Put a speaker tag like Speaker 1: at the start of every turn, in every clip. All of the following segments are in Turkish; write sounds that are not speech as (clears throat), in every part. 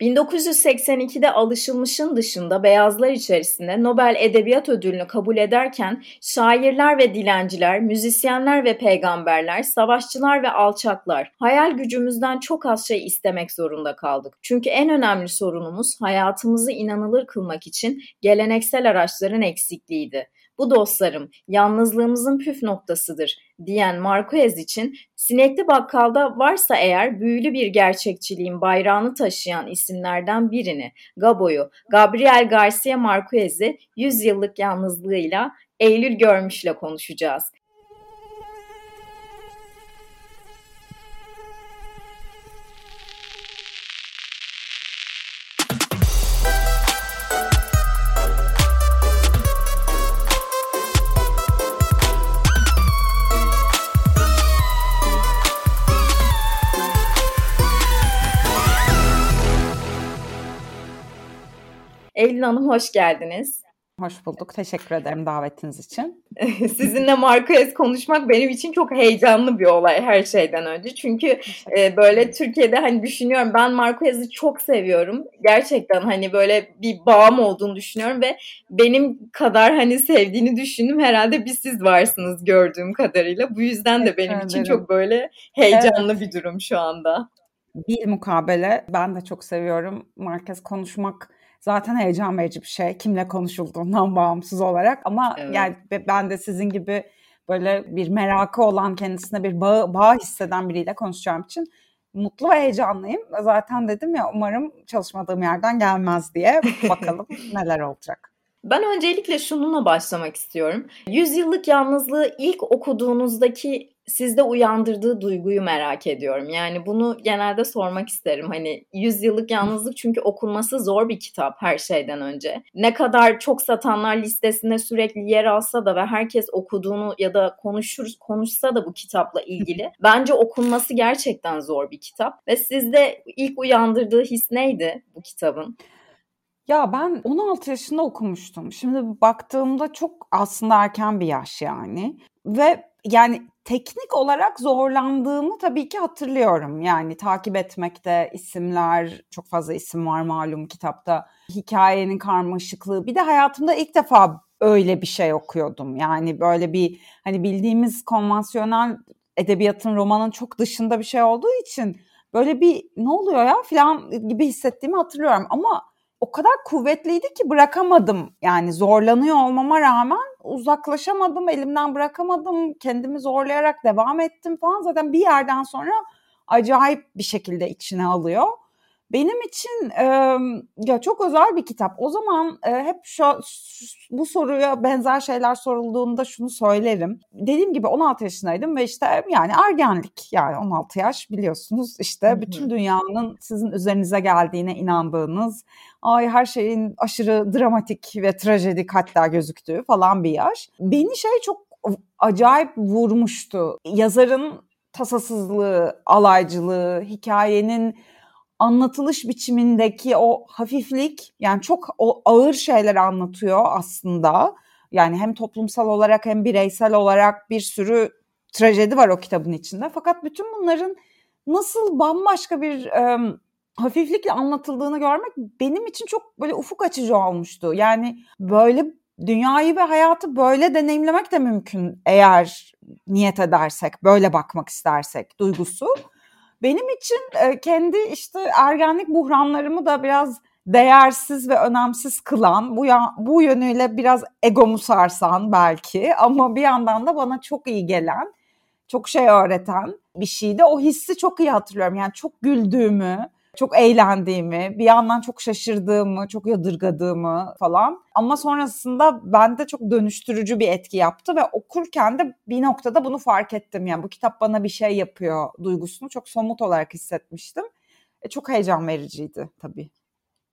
Speaker 1: 1982'de alışılmışın dışında beyazlar içerisinde Nobel Edebiyat Ödülünü kabul ederken şairler ve dilenciler, müzisyenler ve peygamberler, savaşçılar ve alçaklar hayal gücümüzden çok az şey istemek zorunda kaldık. Çünkü en önemli sorunumuz hayatımızı inanılır kılmak için geleneksel araçların eksikliğiydi. Bu dostlarım yalnızlığımızın püf noktasıdır diyen Marquez için Sinekli Bakkal'da varsa eğer büyülü bir gerçekçiliğin bayrağını taşıyan isimlerden birini, Gabo'yu, Gabriel Garcia Marquez'i 100 yıllık yalnızlığıyla Eylül Görmüş'le konuşacağız. Eylül Hanım hoş geldiniz.
Speaker 2: Hoş bulduk. Teşekkür ederim davetiniz için. (laughs)
Speaker 1: Sizinle Marquez konuşmak benim için çok heyecanlı bir olay her şeyden önce. Çünkü e, böyle Türkiye'de hani düşünüyorum ben Marquez'i çok seviyorum. Gerçekten hani böyle bir bağım olduğunu düşünüyorum ve benim kadar hani sevdiğini düşündüm. Herhalde bir siz varsınız gördüğüm kadarıyla. Bu yüzden de benim için çok böyle heyecanlı evet. bir durum şu anda.
Speaker 2: Bir mukabele. Ben de çok seviyorum. Marquez konuşmak zaten heyecan verici bir şey. Kimle konuşulduğundan (laughs) bağımsız olarak. Ama evet. yani ben de sizin gibi böyle bir merakı olan kendisine bir bağ, bağ hisseden biriyle konuşacağım için mutlu ve heyecanlıyım. Zaten dedim ya umarım çalışmadığım yerden gelmez diye. (laughs) Bakalım neler olacak.
Speaker 1: Ben öncelikle şununla başlamak istiyorum. Yüzyıllık yalnızlığı ilk okuduğunuzdaki sizde uyandırdığı duyguyu merak ediyorum. Yani bunu genelde sormak isterim. Hani 100 yıllık yalnızlık çünkü okunması zor bir kitap her şeyden önce. Ne kadar çok satanlar listesinde sürekli yer alsa da ve herkes okuduğunu ya da konuşur konuşsa da bu kitapla ilgili bence okunması gerçekten zor bir kitap. Ve sizde ilk uyandırdığı his neydi bu kitabın?
Speaker 2: Ya ben 16 yaşında okumuştum. Şimdi baktığımda çok aslında erken bir yaş yani. Ve yani teknik olarak zorlandığımı tabii ki hatırlıyorum. Yani takip etmekte isimler, çok fazla isim var malum kitapta. Hikayenin karmaşıklığı. Bir de hayatımda ilk defa öyle bir şey okuyordum. Yani böyle bir hani bildiğimiz konvansiyonel edebiyatın romanın çok dışında bir şey olduğu için böyle bir ne oluyor ya falan gibi hissettiğimi hatırlıyorum. Ama o kadar kuvvetliydi ki bırakamadım. Yani zorlanıyor olmama rağmen uzaklaşamadım, elimden bırakamadım. Kendimi zorlayarak devam ettim falan. Zaten bir yerden sonra acayip bir şekilde içine alıyor. Benim için e, ya çok özel bir kitap. O zaman e, hep şu bu soruya benzer şeyler sorulduğunda şunu söylerim. Dediğim gibi 16 yaşındaydım ve işte yani ergenlik yani 16 yaş biliyorsunuz işte bütün dünyanın sizin üzerinize geldiğine inandığınız, ay her şeyin aşırı dramatik ve trajedik hatta gözüktüğü falan bir yaş. Beni şey çok acayip vurmuştu. Yazarın tasasızlığı, alaycılığı, hikayenin anlatılış biçimindeki o hafiflik yani çok o ağır şeyler anlatıyor aslında. Yani hem toplumsal olarak hem bireysel olarak bir sürü trajedi var o kitabın içinde. Fakat bütün bunların nasıl bambaşka bir e, hafiflikle anlatıldığını görmek benim için çok böyle ufuk açıcı olmuştu. Yani böyle dünyayı ve hayatı böyle deneyimlemek de mümkün eğer niyet edersek, böyle bakmak istersek duygusu. Benim için e, kendi işte ergenlik buhranlarımı da biraz değersiz ve önemsiz kılan, bu ya, bu yönüyle biraz egomu sarsan belki (laughs) ama bir yandan da bana çok iyi gelen, çok şey öğreten bir şeydi. O hissi çok iyi hatırlıyorum. Yani çok güldüğümü, çok eğlendiğimi, bir yandan çok şaşırdığımı, çok yadırgadığımı falan. Ama sonrasında bende çok dönüştürücü bir etki yaptı ve okurken de bir noktada bunu fark ettim. Yani bu kitap bana bir şey yapıyor duygusunu çok somut olarak hissetmiştim. E, çok heyecan vericiydi tabii.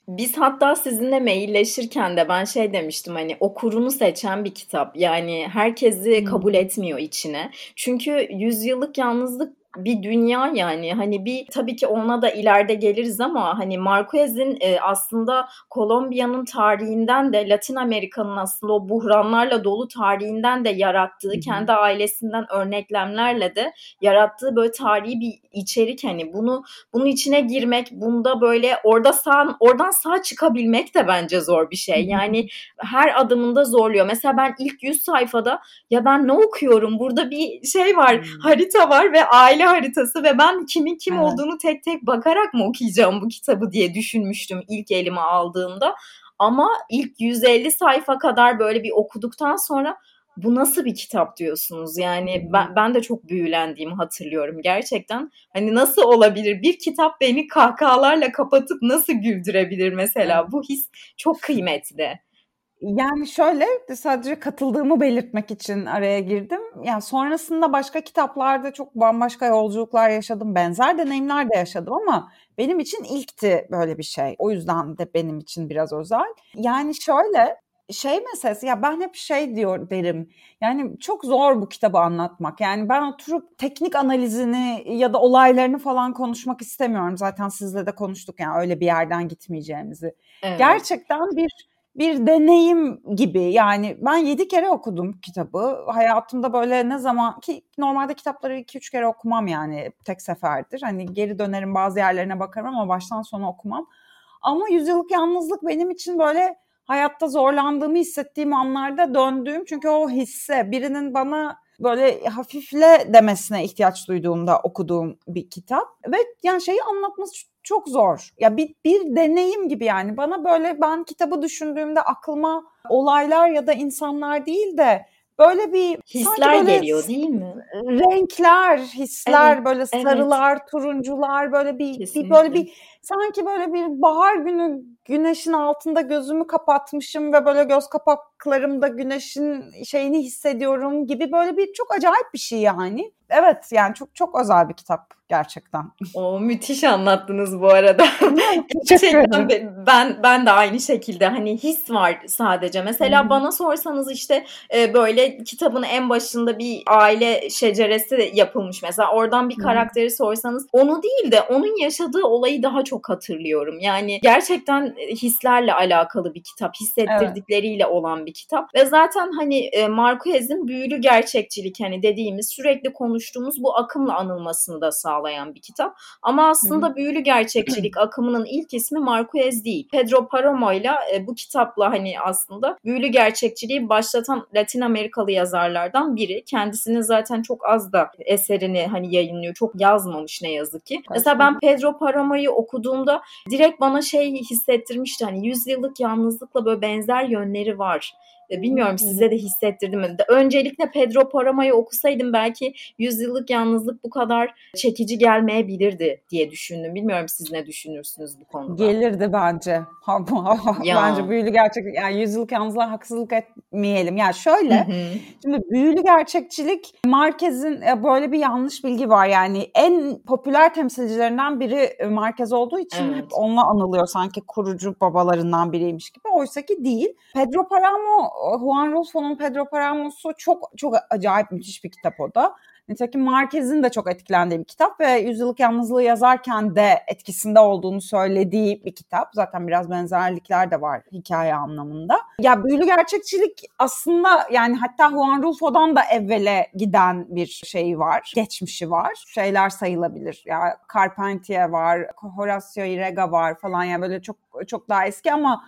Speaker 1: Biz hatta sizinle mailleşirken de ben şey demiştim hani okurunu seçen bir kitap. Yani herkesi kabul etmiyor içine. Çünkü yüzyıllık yalnızlık bir dünya yani. Hani bir tabii ki ona da ileride geliriz ama hani Marquez'in e, aslında Kolombiya'nın tarihinden de Latin Amerika'nın aslında o buhranlarla dolu tarihinden de yarattığı, Hı-hı. kendi ailesinden örneklemlerle de yarattığı böyle tarihi bir içerik hani bunu bunun içine girmek, bunda böyle orada sağ oradan sağ çıkabilmek de bence zor bir şey. Yani her adımında zorluyor. Mesela ben ilk 100 sayfada ya ben ne okuyorum? Burada bir şey var, hmm. harita var ve aile haritası ve ben kimin kim evet. olduğunu tek tek bakarak mı okuyacağım bu kitabı diye düşünmüştüm ilk elime aldığımda. Ama ilk 150 sayfa kadar böyle bir okuduktan sonra bu nasıl bir kitap diyorsunuz? Yani ben, ben de çok büyülendiğimi hatırlıyorum gerçekten. Hani nasıl olabilir? Bir kitap beni kahkahalarla kapatıp nasıl güldürebilir mesela? Bu his çok kıymetli.
Speaker 2: Yani şöyle sadece katıldığımı belirtmek için araya girdim. Yani sonrasında başka kitaplarda çok bambaşka yolculuklar yaşadım. Benzer deneyimler de yaşadım ama benim için ilkti böyle bir şey. O yüzden de benim için biraz özel. Yani şöyle şey meselesi ya ben hep şey diyor derim. Yani çok zor bu kitabı anlatmak. Yani ben oturup teknik analizini ya da olaylarını falan konuşmak istemiyorum. Zaten sizle de konuştuk yani öyle bir yerden gitmeyeceğimizi. Evet. Gerçekten bir bir deneyim gibi yani ben yedi kere okudum kitabı. Hayatımda böyle ne zaman ki normalde kitapları iki üç kere okumam yani tek seferdir. Hani geri dönerim bazı yerlerine bakarım ama baştan sona okumam. Ama Yüzyıllık Yalnızlık benim için böyle hayatta zorlandığımı hissettiğim anlarda döndüğüm çünkü o hisse birinin bana böyle hafifle demesine ihtiyaç duyduğumda okuduğum bir kitap ve yani şeyi anlatması çok zor. Ya bir, bir deneyim gibi yani bana böyle ben kitabı düşündüğümde aklıma olaylar ya da insanlar değil de böyle bir
Speaker 1: hisler böyle geliyor değil mi?
Speaker 2: Renkler, hisler evet, böyle sarılar, evet. turuncular böyle bir, bir böyle bir sanki böyle bir bahar günü güneşin altında gözümü kapatmışım ve böyle göz kapaklarımda güneşin şeyini hissediyorum gibi böyle bir çok acayip bir şey yani. Evet yani çok çok özel bir kitap gerçekten.
Speaker 1: O müthiş anlattınız bu arada. (laughs) Gerçekten (laughs) ben ben de aynı şekilde hani his var sadece. Mesela hmm. bana sorsanız işte e, böyle kitabın en başında bir aile şeceresi yapılmış mesela. Oradan bir karakteri hmm. sorsanız onu değil de onun yaşadığı olayı daha çok hatırlıyorum. Yani gerçekten hislerle alakalı bir kitap, hissettirdikleriyle evet. olan bir kitap ve zaten hani e, Marquez'in büyülü gerçekçilik hani dediğimiz sürekli konuştuğumuz bu akımla anılmasını da sağlayan bir kitap. Ama aslında Hı. büyülü gerçekçilik (clears throat) akımının ilk ismi Marquez değil. Pedro Paramo ile bu kitapla hani aslında büyülü gerçekçiliği başlatan Latin Amerikalı yazarlardan biri. Kendisinin zaten çok az da eserini hani yayınlıyor. Çok yazmamış ne yazık ki. Mesela ben Pedro Paramo'yu okuduğumda direkt bana şey hissettirmişti. Hani yüzyıllık yalnızlıkla böyle benzer yönleri var. Bilmiyorum size de hissettirdi mi? Öncelikle Pedro Parama'yı okusaydım belki yüzyıllık yalnızlık bu kadar çekici gelmeyebilirdi diye düşündüm. Bilmiyorum siz ne düşünürsünüz bu konuda?
Speaker 2: Gelirdi bence. (laughs) bence büyülü gerçek yani yüzyıllık yalnızlığa haksızlık etmeyelim. Yani şöyle şimdi büyülü gerçekçilik Marquez'in e, böyle bir yanlış bilgi var. Yani en popüler temsilcilerinden biri e, Marquez olduğu için evet. hep onunla anılıyor sanki kurucu babalarından biriymiş gibi. Oysa ki değil. Pedro Paramo Juan Rulfo'nun Pedro Paramosu çok çok acayip müthiş bir kitap o da. Nitekim Marquez'in de çok etkilendiği bir kitap ve Yüzyıllık Yalnızlığı yazarken de etkisinde olduğunu söylediği bir kitap. Zaten biraz benzerlikler de var hikaye anlamında. Ya büyülü gerçekçilik aslında yani hatta Juan Rulfo'dan da evvele giden bir şey var, geçmişi var. Şeyler sayılabilir. Ya Carpentier var, Horacio Irega var falan yani böyle çok çok daha eski ama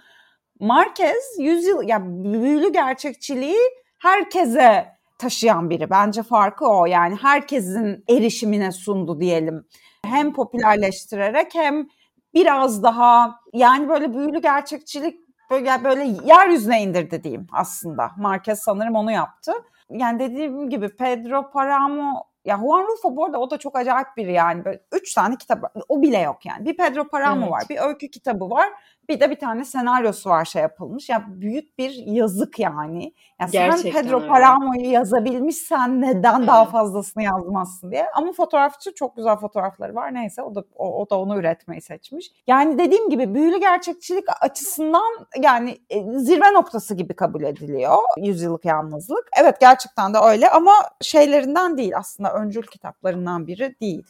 Speaker 2: Marquez yüzyıl ya büyülü gerçekçiliği herkese taşıyan biri. Bence farkı o. Yani herkesin erişimine sundu diyelim. Hem popülerleştirerek hem biraz daha yani böyle büyülü gerçekçilik böyle böyle yeryüzüne indirdi diyeyim aslında. Marquez sanırım onu yaptı. Yani dediğim gibi Pedro Paramo ya Juan Rulfo bu arada o da çok acayip biri yani. Böyle üç tane kitap o bile yok yani. Bir Pedro Paramo evet. var, bir öykü kitabı var. Bir de bir tane senaryosu var şey yapılmış. Ya büyük bir yazık yani. Ya sen Pedro Paramo'yu yazabilmişsen neden evet. daha fazlasını yazmazsın diye. Ama fotoğrafçı çok güzel fotoğrafları var. Neyse o da o, o da onu üretmeyi seçmiş. Yani dediğim gibi büyülü gerçekçilik açısından yani e, zirve noktası gibi kabul ediliyor yüzyıllık yalnızlık. Evet gerçekten de öyle ama şeylerinden değil aslında aslında öncül kitaplarından biri değil.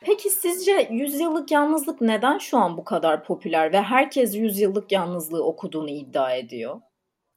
Speaker 1: Peki sizce Yüzyıllık Yalnızlık neden şu an bu kadar popüler ve herkes Yüzyıllık Yalnızlığı okuduğunu iddia ediyor?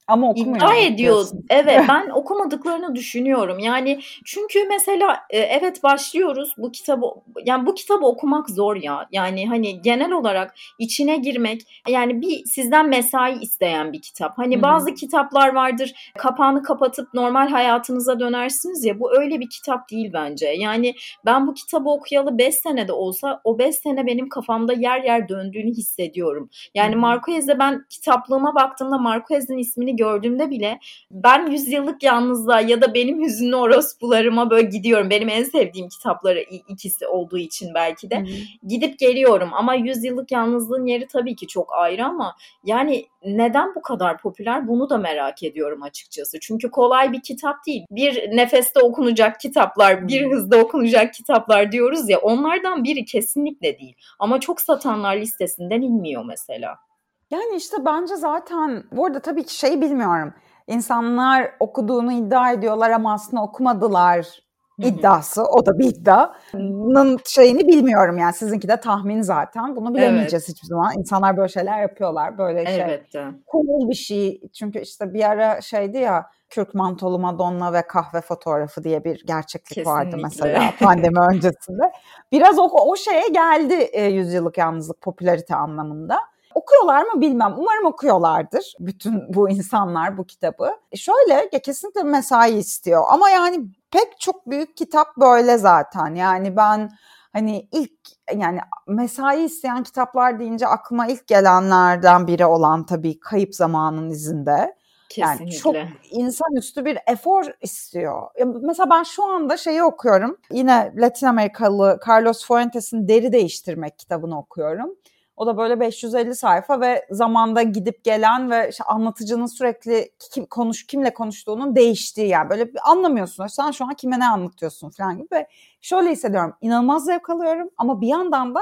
Speaker 2: Ama okumuyor.
Speaker 1: İddia ediyor. Evet (laughs) ben okumadıklarını düşünüyorum. Yani çünkü mesela e, evet başlıyoruz bu kitabı yani bu kitabı okumak zor ya. Yani hani genel olarak içine girmek yani bir sizden mesai isteyen bir kitap. Hani Hı-hı. bazı kitaplar vardır kapağını kapatıp normal hayatınıza dönersiniz ya bu öyle bir kitap değil bence. Yani ben bu kitabı okuyalı 5 senede olsa o 5 sene benim kafamda yer yer döndüğünü hissediyorum. Yani Marquez'de ben kitaplığıma baktığımda Marquez'in ismini gördüğümde bile ben yüzyıllık yalnızlığa ya da benim hüzünlü orospularıma böyle gidiyorum. Benim en sevdiğim kitapları ikisi olduğu için belki de. Hı-hı. Gidip geliyorum ama yüzyıllık yalnızlığın yeri tabii ki çok ayrı ama yani neden bu kadar popüler bunu da merak ediyorum açıkçası. Çünkü kolay bir kitap değil. Bir nefeste okunacak kitaplar, bir hızda okunacak kitaplar diyoruz ya onlardan biri kesinlikle değil. Ama çok satanlar listesinden inmiyor mesela.
Speaker 2: Yani işte bence zaten bu arada tabii ki şeyi bilmiyorum. İnsanlar okuduğunu iddia ediyorlar ama aslında okumadılar iddiası. O da bir iddianın şeyini bilmiyorum yani. Sizinki de tahmin zaten. Bunu bilemeyeceğiz evet. hiçbir zaman. İnsanlar böyle şeyler yapıyorlar. Böyle şey. Elbette. Cool bir şey. Çünkü işte bir ara şeydi ya Kürk mantolu Madonna ve kahve fotoğrafı diye bir gerçeklik Kesinlikle. vardı mesela pandemi öncesinde. Biraz o, o şeye geldi e, yüzyıllık yalnızlık popülarite anlamında. Okuyorlar mı bilmem. Umarım okuyorlardır bütün bu insanlar bu kitabı. E şöyle ya kesinlikle mesai istiyor ama yani pek çok büyük kitap böyle zaten. Yani ben hani ilk yani mesai isteyen kitaplar deyince aklıma ilk gelenlerden biri olan tabii Kayıp Zamanın izinde. Kesinlikle. Yani çok insanüstü bir efor istiyor. Mesela ben şu anda şeyi okuyorum. Yine Latin Amerikalı Carlos Fuentes'in Deri Değiştirmek kitabını okuyorum. O da böyle 550 sayfa ve zamanda gidip gelen ve işte anlatıcının sürekli kim, konuş kimle konuştuğunun değiştiği yani böyle bir anlamıyorsun. Sen şu an kime ne anlatıyorsun falan gibi ve şöyle hissediyorum. İnanılmaz zevk alıyorum ama bir yandan da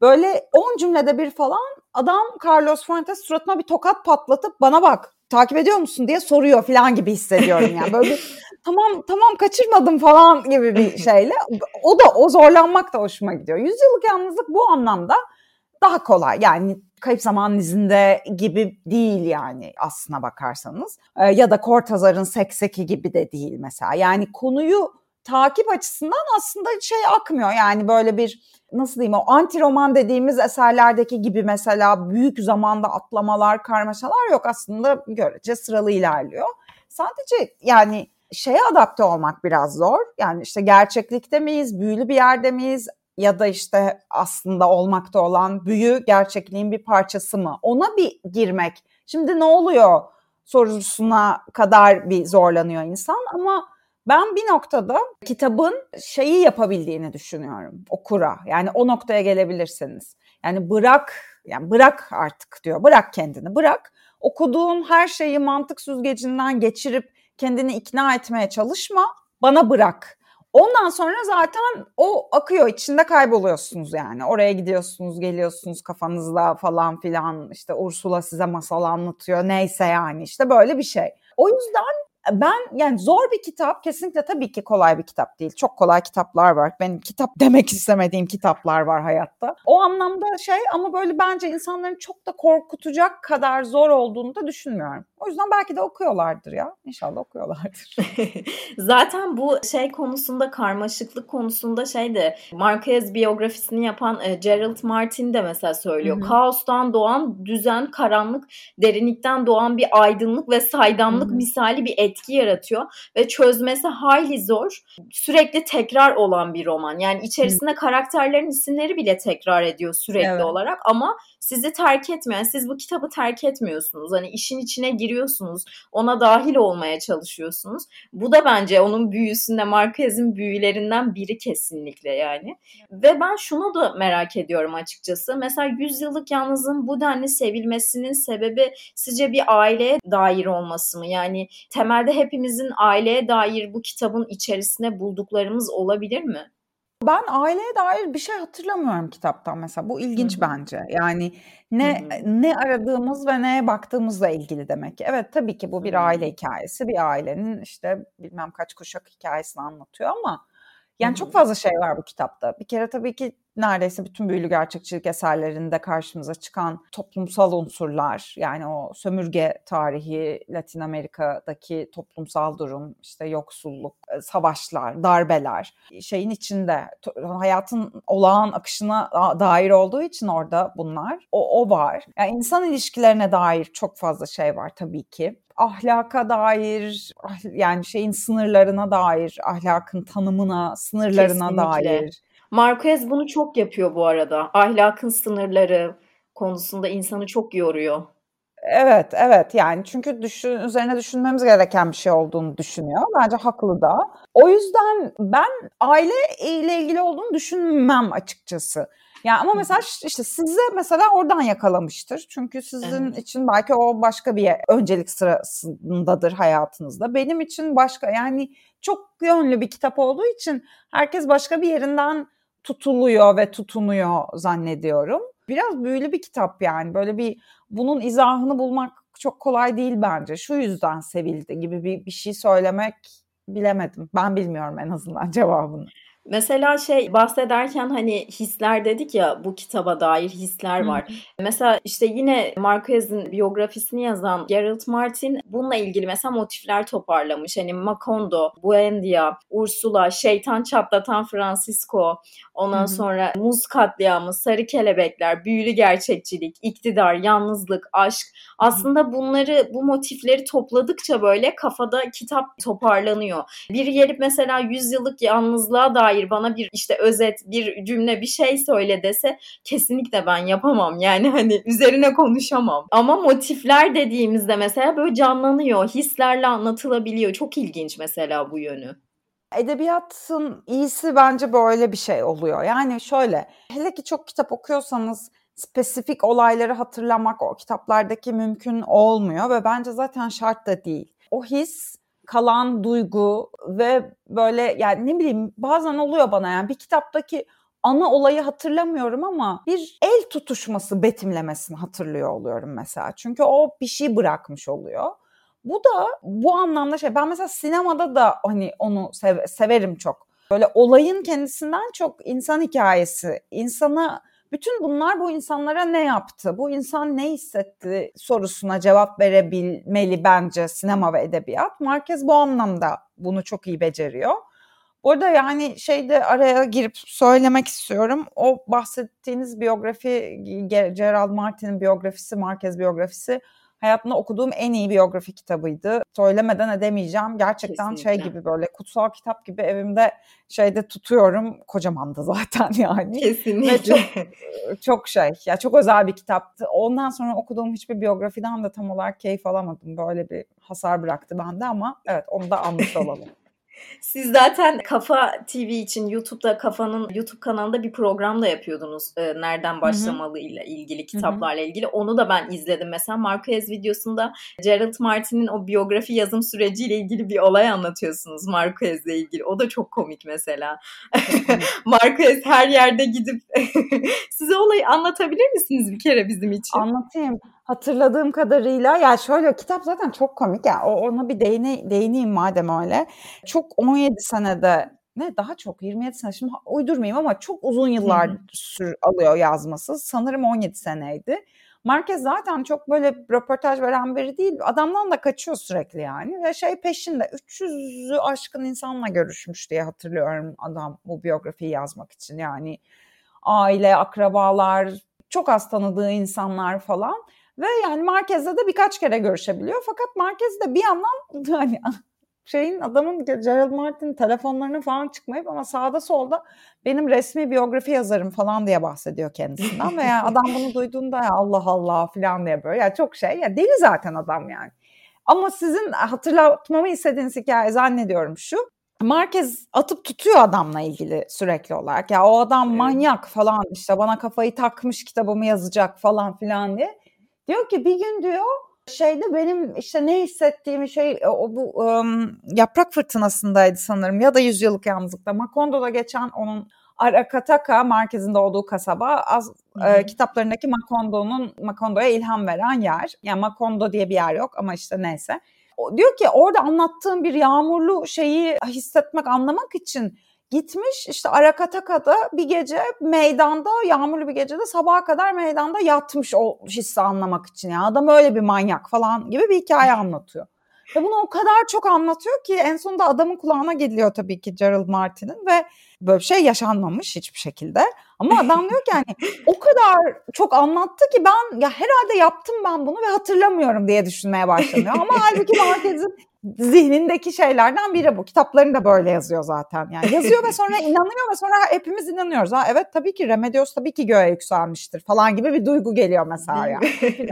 Speaker 2: böyle 10 cümlede bir falan adam Carlos Fuentes suratına bir tokat patlatıp bana bak takip ediyor musun diye soruyor falan gibi hissediyorum yani. Böyle bir (laughs) tamam tamam kaçırmadım falan gibi bir şeyle. O da o zorlanmak da hoşuma gidiyor. Yüzyıllık yalnızlık bu anlamda daha kolay. Yani kayıp zaman izinde gibi değil yani aslına bakarsanız. E, ya da Cortazar'ın Sekseki gibi de değil mesela. Yani konuyu takip açısından aslında şey akmıyor. Yani böyle bir nasıl diyeyim o anti roman dediğimiz eserlerdeki gibi mesela büyük zamanda atlamalar, karmaşalar yok. Aslında görece sıralı ilerliyor. Sadece yani şeye adapte olmak biraz zor. Yani işte gerçeklikte miyiz, büyülü bir yerde miyiz, ya da işte aslında olmakta olan büyü gerçekliğin bir parçası mı? Ona bir girmek. Şimdi ne oluyor sorusuna kadar bir zorlanıyor insan ama ben bir noktada kitabın şeyi yapabildiğini düşünüyorum okura. Yani o noktaya gelebilirsiniz. Yani bırak yani bırak artık diyor. Bırak kendini bırak. Okuduğun her şeyi mantık süzgecinden geçirip kendini ikna etmeye çalışma. Bana bırak. Ondan sonra zaten o akıyor içinde kayboluyorsunuz yani. Oraya gidiyorsunuz, geliyorsunuz kafanızda falan filan. İşte Ursula size masal anlatıyor. Neyse yani işte böyle bir şey. O yüzden ben yani zor bir kitap kesinlikle tabii ki kolay bir kitap değil. Çok kolay kitaplar var. Benim kitap (laughs) demek istemediğim kitaplar var hayatta. O anlamda şey ama böyle bence insanların çok da korkutacak kadar zor olduğunu da düşünmüyorum. O yüzden belki de okuyorlardır ya. İnşallah okuyorlardır. (laughs)
Speaker 1: Zaten bu şey konusunda karmaşıklık konusunda şey de Marquez biyografisini yapan e, Gerald Martin de mesela söylüyor. Hı-hı. Kaostan doğan düzen, karanlık, derinlikten doğan bir aydınlık ve saydamlık Hı-hı. misali bir etki yaratıyor ve çözmesi hayli zor. Sürekli tekrar olan bir roman. Yani içerisinde Hı-hı. karakterlerin isimleri bile tekrar ediyor sürekli evet. olarak ama sizi terk etmeyen, yani siz bu kitabı terk etmiyorsunuz. Hani işin içine giriyorsunuz, ona dahil olmaya çalışıyorsunuz. Bu da bence onun büyüsünde, Marquez'in büyülerinden biri kesinlikle yani. Ve ben şunu da merak ediyorum açıkçası. Mesela 100 yıllık yalnızın bu denli sevilmesinin sebebi sizce bir aileye dair olması mı? Yani temelde hepimizin aileye dair bu kitabın içerisine bulduklarımız olabilir mi?
Speaker 2: Ben aileye dair bir şey hatırlamıyorum kitaptan mesela. Bu ilginç Hı-hı. bence. Yani ne Hı-hı. ne aradığımız ve neye baktığımızla ilgili demek ki. Evet tabii ki bu bir Hı-hı. aile hikayesi. Bir ailenin işte bilmem kaç kuşak hikayesini anlatıyor ama Yani Hı-hı. çok fazla şey var bu kitapta. Bir kere tabii ki neredeyse bütün büyülü gerçekçilik eserlerinde karşımıza çıkan toplumsal unsurlar yani o sömürge tarihi, Latin Amerika'daki toplumsal durum, işte yoksulluk, e, savaşlar, darbeler şeyin içinde hayatın olağan akışına dair olduğu için orada bunlar o, o var. Yani insan ilişkilerine dair çok fazla şey var tabii ki ahlaka dair ah, yani şeyin sınırlarına dair ahlakın tanımına sınırlarına Kesinlikle. dair
Speaker 1: Marquez bunu çok yapıyor bu arada. Ahlakın sınırları konusunda insanı çok yoruyor.
Speaker 2: Evet, evet. Yani çünkü düşün, üzerine düşünmemiz gereken bir şey olduğunu düşünüyor. Bence haklı da. O yüzden ben aile ile ilgili olduğunu düşünmem açıkçası. Yani ama mesela işte size mesela oradan yakalamıştır. Çünkü sizin evet. için belki o başka bir öncelik sırasındadır hayatınızda. Benim için başka yani çok yönlü bir kitap olduğu için herkes başka bir yerinden tutuluyor ve tutunuyor zannediyorum. Biraz büyülü bir kitap yani. Böyle bir bunun izahını bulmak çok kolay değil bence. Şu yüzden sevildi gibi bir, bir şey söylemek bilemedim. Ben bilmiyorum en azından (laughs) cevabını.
Speaker 1: Mesela şey bahsederken hani hisler dedik ya bu kitaba dair hisler var. Hı. Mesela işte yine Marquez'in biyografisini yazan Gerald Martin bununla ilgili mesela motifler toparlamış. Hani Macondo, Buendia, Ursula, Şeytan Çatlatan Francisco, ondan Hı. sonra Muz Katliamı, Sarı Kelebekler, Büyülü Gerçekçilik, iktidar, Yalnızlık, Aşk. Aslında bunları bu motifleri topladıkça böyle kafada kitap toparlanıyor. Bir gelip mesela 100 yıllık yalnızlığa dair dair bana bir işte özet, bir cümle, bir şey söyle dese kesinlikle ben yapamam. Yani hani üzerine konuşamam. Ama motifler dediğimizde mesela böyle canlanıyor, hislerle anlatılabiliyor. Çok ilginç mesela bu yönü.
Speaker 2: Edebiyatın iyisi bence böyle bir şey oluyor. Yani şöyle, hele ki çok kitap okuyorsanız spesifik olayları hatırlamak o kitaplardaki mümkün olmuyor ve bence zaten şart da değil. O his kalan duygu ve böyle yani ne bileyim bazen oluyor bana yani bir kitaptaki ana olayı hatırlamıyorum ama bir el tutuşması betimlemesini hatırlıyor oluyorum mesela. Çünkü o bir şey bırakmış oluyor. Bu da bu anlamda şey ben mesela sinemada da hani onu sev, severim çok. Böyle olayın kendisinden çok insan hikayesi, insana bütün bunlar bu insanlara ne yaptı? Bu insan ne hissetti sorusuna cevap verebilmeli bence sinema ve edebiyat. Marquez bu anlamda bunu çok iyi beceriyor. Orada yani şeyde araya girip söylemek istiyorum. O bahsettiğiniz biyografi Gerald Martin'in biyografisi, Marquez biyografisi hayatımda okuduğum en iyi biyografi kitabıydı. Söylemeden edemeyeceğim. Gerçekten şey Kesinlikle. şey gibi böyle kutsal kitap gibi evimde şeyde tutuyorum. Kocaman da (laughs) zaten yani.
Speaker 1: Kesinlikle. Ve
Speaker 2: çok, çok şey ya çok özel bir kitaptı. Ondan sonra okuduğum hiçbir biyografiden de tam olarak keyif alamadım. Böyle bir hasar bıraktı bende ama evet onu da anmış olalım.
Speaker 1: Siz zaten Kafa TV için YouTube'da Kafa'nın YouTube kanalında bir program da yapıyordunuz. E, nereden başlamalı ile ilgili, kitaplarla Hı-hı. ilgili. Onu da ben izledim. Mesela Marquez videosunda Gerald Martin'in o biyografi yazım süreciyle ilgili bir olay anlatıyorsunuz Marquez'le ilgili. O da çok komik mesela. (laughs) Marquez her yerde gidip (laughs) size olayı anlatabilir misiniz bir kere bizim için?
Speaker 2: Anlatayım hatırladığım kadarıyla ya şöyle kitap zaten çok komik ya yani ona bir değine, değineyim madem öyle. Çok 17 senede ne daha çok 27 sene şimdi uydurmayayım ama çok uzun yıllar hmm. sür alıyor yazması. Sanırım 17 seneydi. Marquez zaten çok böyle röportaj veren biri değil. Adamdan da kaçıyor sürekli yani. Ve şey peşinde 300'ü aşkın insanla görüşmüş diye hatırlıyorum adam bu biyografiyi yazmak için. Yani aile, akrabalar, çok az tanıdığı insanlar falan. Ve yani merkezde de birkaç kere görüşebiliyor. Fakat merkezde bir yandan (laughs) hani şeyin adamın Gerald Martin telefonlarını falan çıkmayıp ama sağda solda benim resmi biyografi yazarım falan diye bahsediyor kendisinden ve yani adam bunu (laughs) duyduğunda ya Allah Allah falan diye böyle ya çok şey ya deli zaten adam yani. Ama sizin hatırlatmamı istediğiniz hikaye zannediyorum şu. Marquez atıp tutuyor adamla ilgili sürekli olarak. Ya o adam evet. manyak falan işte bana kafayı takmış kitabımı yazacak falan filan diye. Diyor ki bir gün diyor şeyde benim işte ne hissettiğimi şey o bu um, yaprak fırtınasındaydı sanırım ya da yüzyıllık yalnızlıkta. Makondo'da geçen onun Arakataka merkezinde olduğu kasaba az e, kitaplarındaki Makondo'nun Makondo'ya ilham veren yer. Yani Makondo diye bir yer yok ama işte neyse. O, diyor ki orada anlattığım bir yağmurlu şeyi hissetmek, anlamak için Gitmiş işte Arakataka'da bir gece meydanda yağmurlu bir gecede sabaha kadar meydanda yatmış o hissi anlamak için. Yani adam öyle bir manyak falan gibi bir hikaye (laughs) anlatıyor. Ve bunu o kadar çok anlatıyor ki en sonunda adamın kulağına geliyor tabii ki Gerald Martin'in ve böyle bir şey yaşanmamış hiçbir şekilde. Ama adam diyor ki yani o kadar çok anlattı ki ben ya herhalde yaptım ben bunu ve hatırlamıyorum diye düşünmeye başlanıyor. Ama (laughs) halbuki Marquez'in zihnindeki şeylerden biri bu. Kitaplarında böyle yazıyor zaten. Yani yazıyor ve sonra (laughs) inanıyor ve sonra hepimiz inanıyoruz. Ha evet tabii ki Remedios tabii ki göğe yükselmiştir falan gibi bir duygu geliyor mesela yani. (laughs)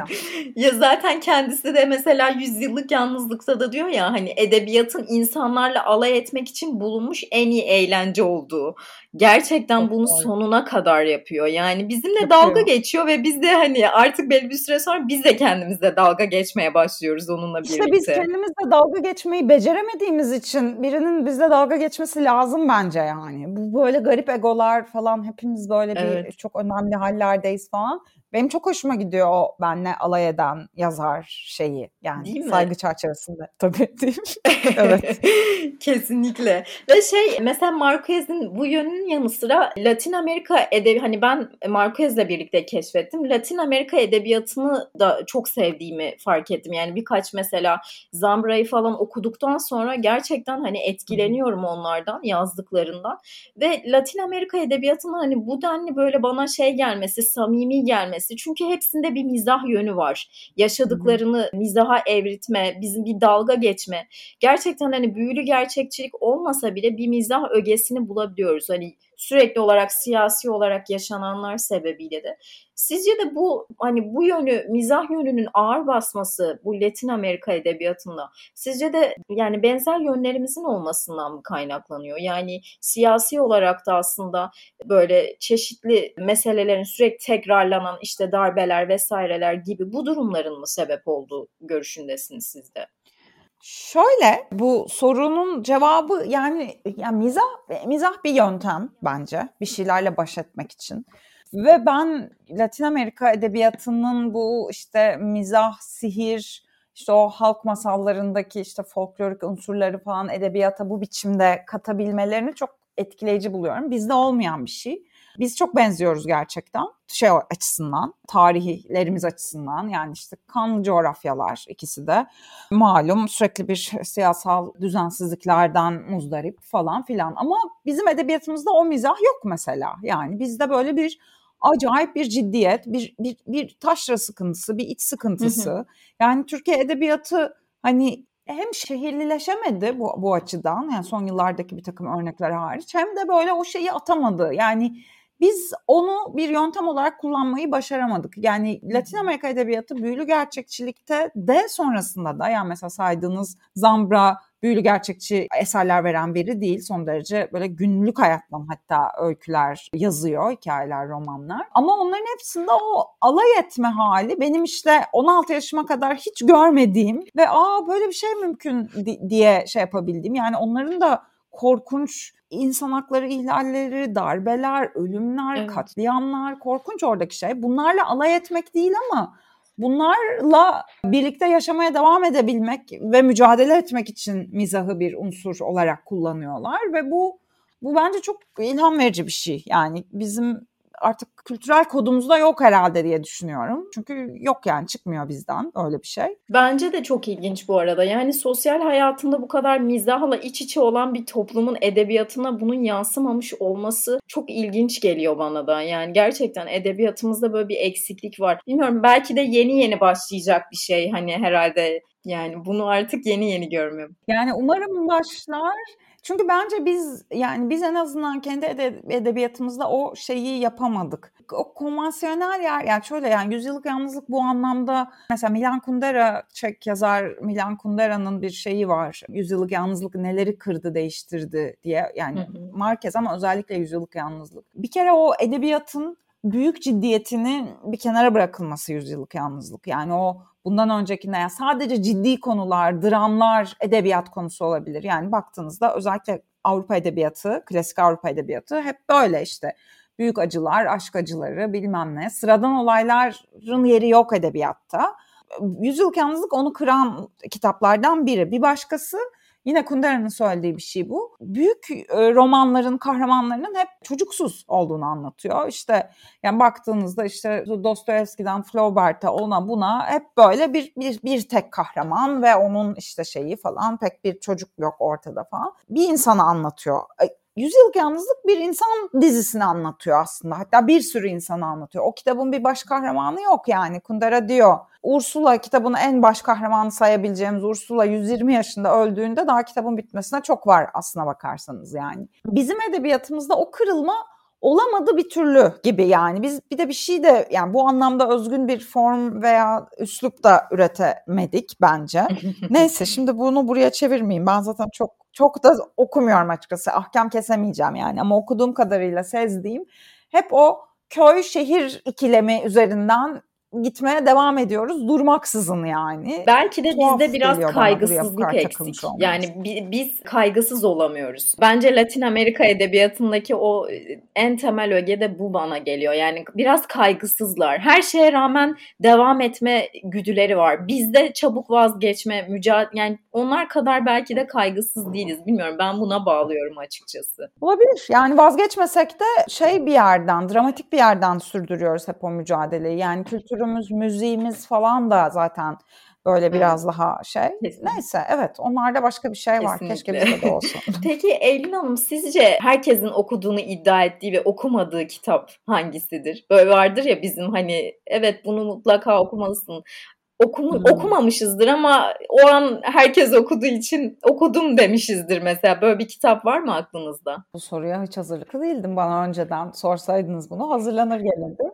Speaker 1: ya zaten kendisi de mesela yüzyıllık yalnızlıkta da diyor ya hani edebiyatın insanlarla alay etmek için bulunmuş en iyi eğlence olduğu. Gerçekten bunu sonuna kadar yapıyor. Yani bizimle yapıyor. dalga geçiyor ve biz de hani artık belli bir süre sonra biz de kendimizle dalga geçmeye başlıyoruz onunla birlikte.
Speaker 2: İşte biz kendimizle dalga geçmeyi beceremediğimiz için birinin bizle dalga geçmesi lazım bence yani. Bu böyle garip egolar falan hepimiz böyle bir evet. çok önemli hallerdeyiz falan. Benim çok hoşuma gidiyor o benle alay eden yazar şeyi. Yani değil saygı mi? çerçevesinde. (laughs) Tabii değil mi? evet. (laughs)
Speaker 1: Kesinlikle. Ve şey mesela Marquez'in bu yönünün yanı sıra Latin Amerika edebi hani ben Marquez'le birlikte keşfettim. Latin Amerika edebiyatını da çok sevdiğimi fark ettim. Yani birkaç mesela Zambra'yı falan okuduktan sonra gerçekten hani etkileniyorum onlardan yazdıklarından. Ve Latin Amerika edebiyatının hani bu denli böyle bana şey gelmesi, samimi gelmesi hikayesi. Çünkü hepsinde bir mizah yönü var. Yaşadıklarını mizaha evritme, bizim bir dalga geçme. Gerçekten hani büyülü gerçekçilik olmasa bile bir mizah ögesini bulabiliyoruz. Hani sürekli olarak siyasi olarak yaşananlar sebebiyle de. Sizce de bu hani bu yönü mizah yönünün ağır basması bu Latin Amerika edebiyatında sizce de yani benzer yönlerimizin olmasından mı kaynaklanıyor? Yani siyasi olarak da aslında böyle çeşitli meselelerin sürekli tekrarlanan işte darbeler vesaireler gibi bu durumların mı sebep olduğu görüşündesiniz siz de?
Speaker 2: Şöyle bu sorunun cevabı yani yani mizah mizah bir yöntem bence bir şeylerle baş etmek için. Ve ben Latin Amerika edebiyatının bu işte mizah, sihir, işte o halk masallarındaki işte folklorik unsurları falan edebiyata bu biçimde katabilmelerini çok etkileyici buluyorum. Bizde olmayan bir şey. Biz çok benziyoruz gerçekten şey açısından, tarihlerimiz açısından yani işte kanlı coğrafyalar ikisi de malum sürekli bir siyasal düzensizliklerden muzdarip falan filan ama bizim edebiyatımızda o mizah yok mesela. Yani bizde böyle bir acayip bir ciddiyet, bir bir bir taşra sıkıntısı, bir iç sıkıntısı. Hı hı. Yani Türkiye edebiyatı hani hem şehirlileşemedi bu, bu açıdan yani son yıllardaki bir takım örnekler hariç hem de böyle o şeyi atamadı. Yani biz onu bir yöntem olarak kullanmayı başaramadık. Yani Latin Amerika edebiyatı büyülü gerçekçilikte de sonrasında da yani mesela saydığınız Zambra büyülü gerçekçi eserler veren biri değil. Son derece böyle günlük hayattan hatta öyküler yazıyor, hikayeler, romanlar. Ama onların hepsinde o alay etme hali benim işte 16 yaşıma kadar hiç görmediğim ve aa böyle bir şey mümkün diye şey yapabildiğim. Yani onların da korkunç insan hakları ihlalleri, darbeler, ölümler, evet. katliamlar korkunç oradaki şey. Bunlarla alay etmek değil ama bunlarla birlikte yaşamaya devam edebilmek ve mücadele etmek için mizahı bir unsur olarak kullanıyorlar ve bu bu bence çok ilham verici bir şey. Yani bizim artık kültürel kodumuzda yok herhalde diye düşünüyorum. Çünkü yok yani çıkmıyor bizden öyle bir şey.
Speaker 1: Bence de çok ilginç bu arada. Yani sosyal hayatında bu kadar mizahla iç içe olan bir toplumun edebiyatına bunun yansımamış olması çok ilginç geliyor bana da. Yani gerçekten edebiyatımızda böyle bir eksiklik var. Bilmiyorum belki de yeni yeni başlayacak bir şey hani herhalde yani bunu artık yeni yeni görmüyorum.
Speaker 2: Yani umarım başlar. Çünkü bence biz yani biz en azından kendi edebiyatımızda o şeyi yapamadık. O konvansiyonel yer yani şöyle yani yüzyıllık yalnızlık bu anlamda mesela Milan Kundera Çek yazar Milan Kundera'nın bir şeyi var. Yüzyıllık yalnızlık neleri kırdı değiştirdi diye yani hı hı. Marquez ama özellikle yüzyıllık yalnızlık. Bir kere o edebiyatın büyük ciddiyetinin bir kenara bırakılması yüzyıllık yalnızlık. Yani o bundan öncekinde yani sadece ciddi konular, dramlar edebiyat konusu olabilir. Yani baktığınızda özellikle Avrupa edebiyatı, klasik Avrupa edebiyatı hep böyle işte. Büyük acılar, aşk acıları bilmem ne. Sıradan olayların yeri yok edebiyatta. Yüzyıllık Yalnızlık onu kıran kitaplardan biri. Bir başkası Yine Kundera'nın söylediği bir şey bu. Büyük e, romanların kahramanlarının hep çocuksuz olduğunu anlatıyor. İşte yani baktığınızda işte Dostoyevski'den Flaubert'e ona buna hep böyle bir, bir, bir tek kahraman ve onun işte şeyi falan pek bir çocuk yok ortada falan. Bir insanı anlatıyor. Yüzyıllık Yalnızlık bir insan dizisini anlatıyor aslında. Hatta bir sürü insanı anlatıyor. O kitabın bir baş kahramanı yok yani. Kundera diyor. Ursula kitabın en baş kahramanı sayabileceğimiz Ursula 120 yaşında öldüğünde daha kitabın bitmesine çok var aslına bakarsanız yani. Bizim edebiyatımızda o kırılma olamadı bir türlü gibi yani. Biz bir de bir şey de yani bu anlamda özgün bir form veya üslup da üretemedik bence. (laughs) Neyse şimdi bunu buraya çevirmeyeyim. Ben zaten çok çok da okumuyorum açıkçası. Ahkam kesemeyeceğim yani ama okuduğum kadarıyla sezdiğim hep o köy şehir ikilemi üzerinden gitmeye devam ediyoruz durmaksızın yani.
Speaker 1: Belki de bizde biraz kaygısızlık eksik. Yani biz kaygısız olamıyoruz. Bence Latin Amerika edebiyatındaki o en temel öge de bu bana geliyor. Yani biraz kaygısızlar. Her şeye rağmen devam etme güdüleri var. Bizde çabuk vazgeçme, mücadele yani onlar kadar belki de kaygısız değiliz. Bilmiyorum ben buna bağlıyorum açıkçası.
Speaker 2: Olabilir. Yani vazgeçmesek de şey bir yerden, dramatik bir yerden sürdürüyoruz hep o mücadeleyi. Yani kültür kültürümüz, müziğimiz falan da zaten böyle biraz daha şey. Kesinlikle. Neyse evet onlarda başka bir şey var. Kesinlikle. Keşke bizde de (laughs) olsun.
Speaker 1: Peki Eylül Hanım sizce herkesin okuduğunu iddia ettiği ve okumadığı kitap hangisidir? Böyle vardır ya bizim hani evet bunu mutlaka okumalısın. Okum, hmm. okumamışızdır ama o an herkes okuduğu için okudum demişizdir mesela. Böyle bir kitap var mı aklınızda?
Speaker 2: Bu soruya hiç hazırlıklı değildim bana önceden sorsaydınız bunu. Hazırlanır gelirdim.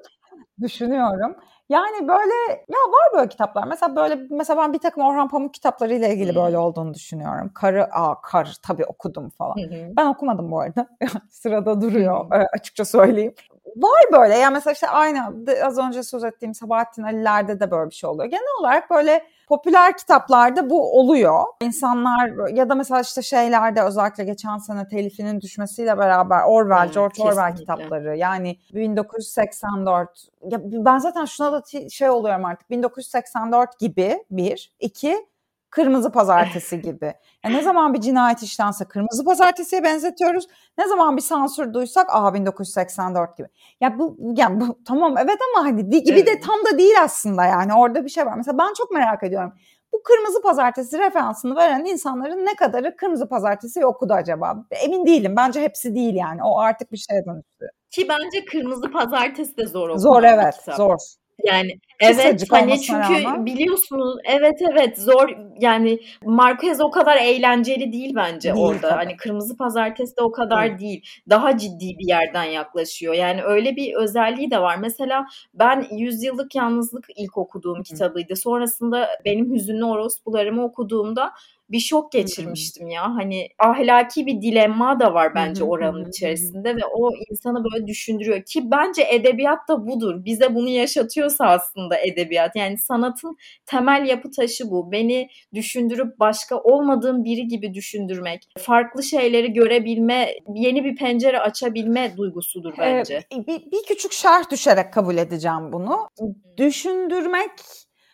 Speaker 2: Düşünüyorum. Yani böyle ya var böyle kitaplar. Mesela böyle mesela ben bir takım Orhan Pamuk kitapları ile ilgili hmm. böyle olduğunu düşünüyorum. Karı aa kar tabii okudum falan. Hmm. Ben okumadım bu arada. (laughs) Sırada duruyor hmm. açıkça söyleyeyim. Var böyle ya mesela işte aynı az önce söz ettiğim Sabahattin Ali'lerde de böyle bir şey oluyor. Genel olarak böyle popüler kitaplarda bu oluyor. İnsanlar ya da mesela işte şeylerde özellikle geçen sene telifinin düşmesiyle beraber Orwell, evet, George kesinlikle. Orwell kitapları yani 1984 ya ben zaten şuna da şey oluyorum artık 1984 gibi bir, iki Kırmızı Pazartesi gibi. Yani ne zaman bir cinayet işlense Kırmızı Pazartesi'ye benzetiyoruz. Ne zaman bir sansür duysak aa 1984 gibi. Ya bu yani bu tamam evet ama hani gibi de tam da değil aslında yani orada bir şey var. Mesela ben çok merak ediyorum. Bu Kırmızı Pazartesi referansını veren insanların ne kadarı Kırmızı Pazartesi okudu acaba? Emin değilim. Bence hepsi değil yani. O artık bir şeye dönüştü.
Speaker 1: Ki bence Kırmızı Pazartesi de zor okumak.
Speaker 2: Zor evet, zor.
Speaker 1: Yani evet hani çünkü rağmen. biliyorsunuz evet evet zor yani Marquez o kadar eğlenceli değil bence değil, orada. Tabii. Hani Kırmızı Pazartesi de o kadar değil. değil. Daha ciddi bir yerden yaklaşıyor. Yani öyle bir özelliği de var. Mesela ben Yüzyıllık Yalnızlık ilk okuduğum kitabıydı. Sonrasında benim Hüzünlü Orospularımı okuduğumda bir şok geçirmiştim ya. Hani ahlaki bir dilemma da var bence oranın içerisinde ve o insanı böyle düşündürüyor ki bence edebiyat da budur. Bize bunu yaşatıyorsa aslında edebiyat. Yani sanatın temel yapı taşı bu. Beni düşündürüp başka olmadığım biri gibi düşündürmek, farklı şeyleri görebilme, yeni bir pencere açabilme duygusudur bence.
Speaker 2: Ee, bir, bir küçük şerh düşerek kabul edeceğim bunu. Düşündürmek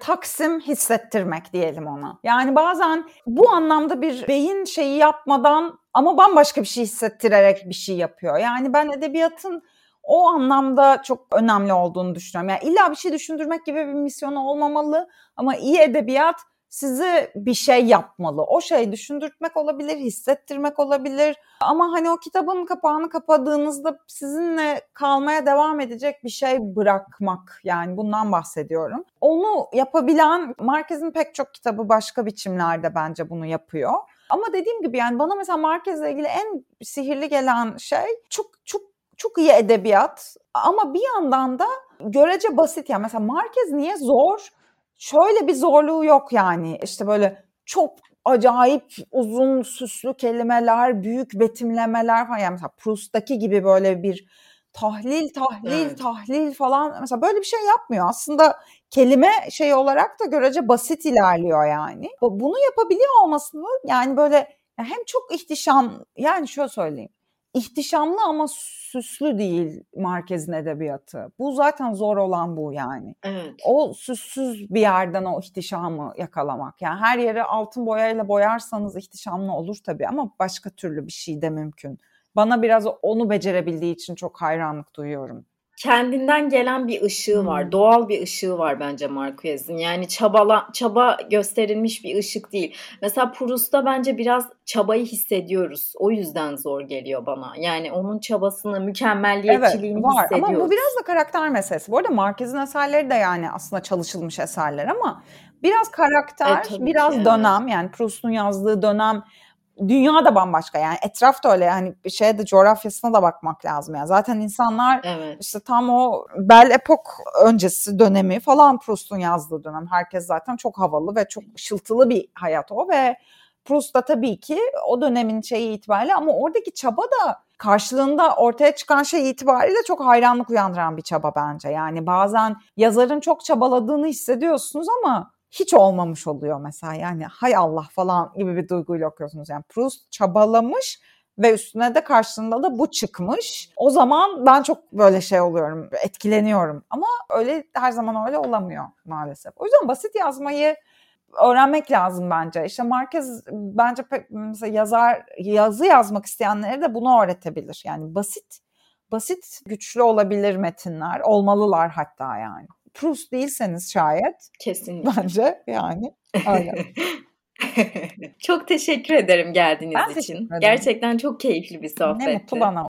Speaker 2: taksim hissettirmek diyelim ona. Yani bazen bu anlamda bir beyin şeyi yapmadan ama bambaşka bir şey hissettirerek bir şey yapıyor. Yani ben edebiyatın o anlamda çok önemli olduğunu düşünüyorum. Yani illa bir şey düşündürmek gibi bir misyonu olmamalı ama iyi edebiyat sizi bir şey yapmalı. O şey düşündürtmek olabilir, hissettirmek olabilir. Ama hani o kitabın kapağını kapadığınızda sizinle kalmaya devam edecek bir şey bırakmak. Yani bundan bahsediyorum. Onu yapabilen Marquez'in pek çok kitabı başka biçimlerde bence bunu yapıyor. Ama dediğim gibi yani bana mesela Marquez'le ilgili en sihirli gelen şey çok çok çok iyi edebiyat ama bir yandan da görece basit yani mesela Marquez niye zor? Şöyle bir zorluğu yok yani. İşte böyle çok acayip uzun süslü kelimeler, büyük betimlemeler falan. Yani mesela Proust'taki gibi böyle bir tahlil, tahlil, evet. tahlil falan. Mesela böyle bir şey yapmıyor. Aslında kelime şey olarak da görece basit ilerliyor yani. Bunu yapabiliyor olmasını yani böyle hem çok ihtişam yani şöyle söyleyeyim. İhtişamlı ama süslü değil Marquez'in edebiyatı. Bu zaten zor olan bu yani.
Speaker 1: Evet.
Speaker 2: O süssüz bir yerden o ihtişamı yakalamak. Yani her yeri altın boyayla boyarsanız ihtişamlı olur tabii ama başka türlü bir şey de mümkün. Bana biraz onu becerebildiği için çok hayranlık duyuyorum
Speaker 1: kendinden gelen bir ışığı var. Hmm. Doğal bir ışığı var bence Marquez'in. Yani çabala, çaba gösterilmiş bir ışık değil. Mesela Proust'ta bence biraz çabayı hissediyoruz. O yüzden zor geliyor bana. Yani onun çabasını, mükemmelliyetçiliğini evet, var. hissediyoruz.
Speaker 2: Ama bu biraz da karakter meselesi. Bu arada Marquez'in eserleri de yani aslında çalışılmış eserler ama biraz karakter, evet, biraz ki, dönem evet. yani Proust'un yazdığı dönem dünya da bambaşka yani etraf da öyle yani bir şeye de coğrafyasına da bakmak lazım yani zaten insanlar evet. işte tam o Belle Epoque öncesi dönemi falan Proust'un yazdığı dönem herkes zaten çok havalı ve çok ışıltılı bir hayat o ve Proust da tabii ki o dönemin şeyi itibariyle ama oradaki çaba da karşılığında ortaya çıkan şey itibariyle çok hayranlık uyandıran bir çaba bence. Yani bazen yazarın çok çabaladığını hissediyorsunuz ama hiç olmamış oluyor mesela. Yani hay Allah falan gibi bir duyguyla okuyorsunuz. Yani Proust çabalamış ve üstüne de karşılığında da bu çıkmış. O zaman ben çok böyle şey oluyorum, etkileniyorum. Ama öyle her zaman öyle olamıyor maalesef. O yüzden basit yazmayı öğrenmek lazım bence. İşte Marquez bence mesela yazar yazı yazmak isteyenlere de bunu öğretebilir. Yani basit basit güçlü olabilir metinler, olmalılar hatta yani. Proust değilseniz şayet.
Speaker 1: Kesinlikle.
Speaker 2: Bence yani. Aynen. (laughs)
Speaker 1: çok teşekkür ederim geldiğiniz ben için. Gerçekten çok keyifli bir sohbetti.
Speaker 2: Ne mutlu bana.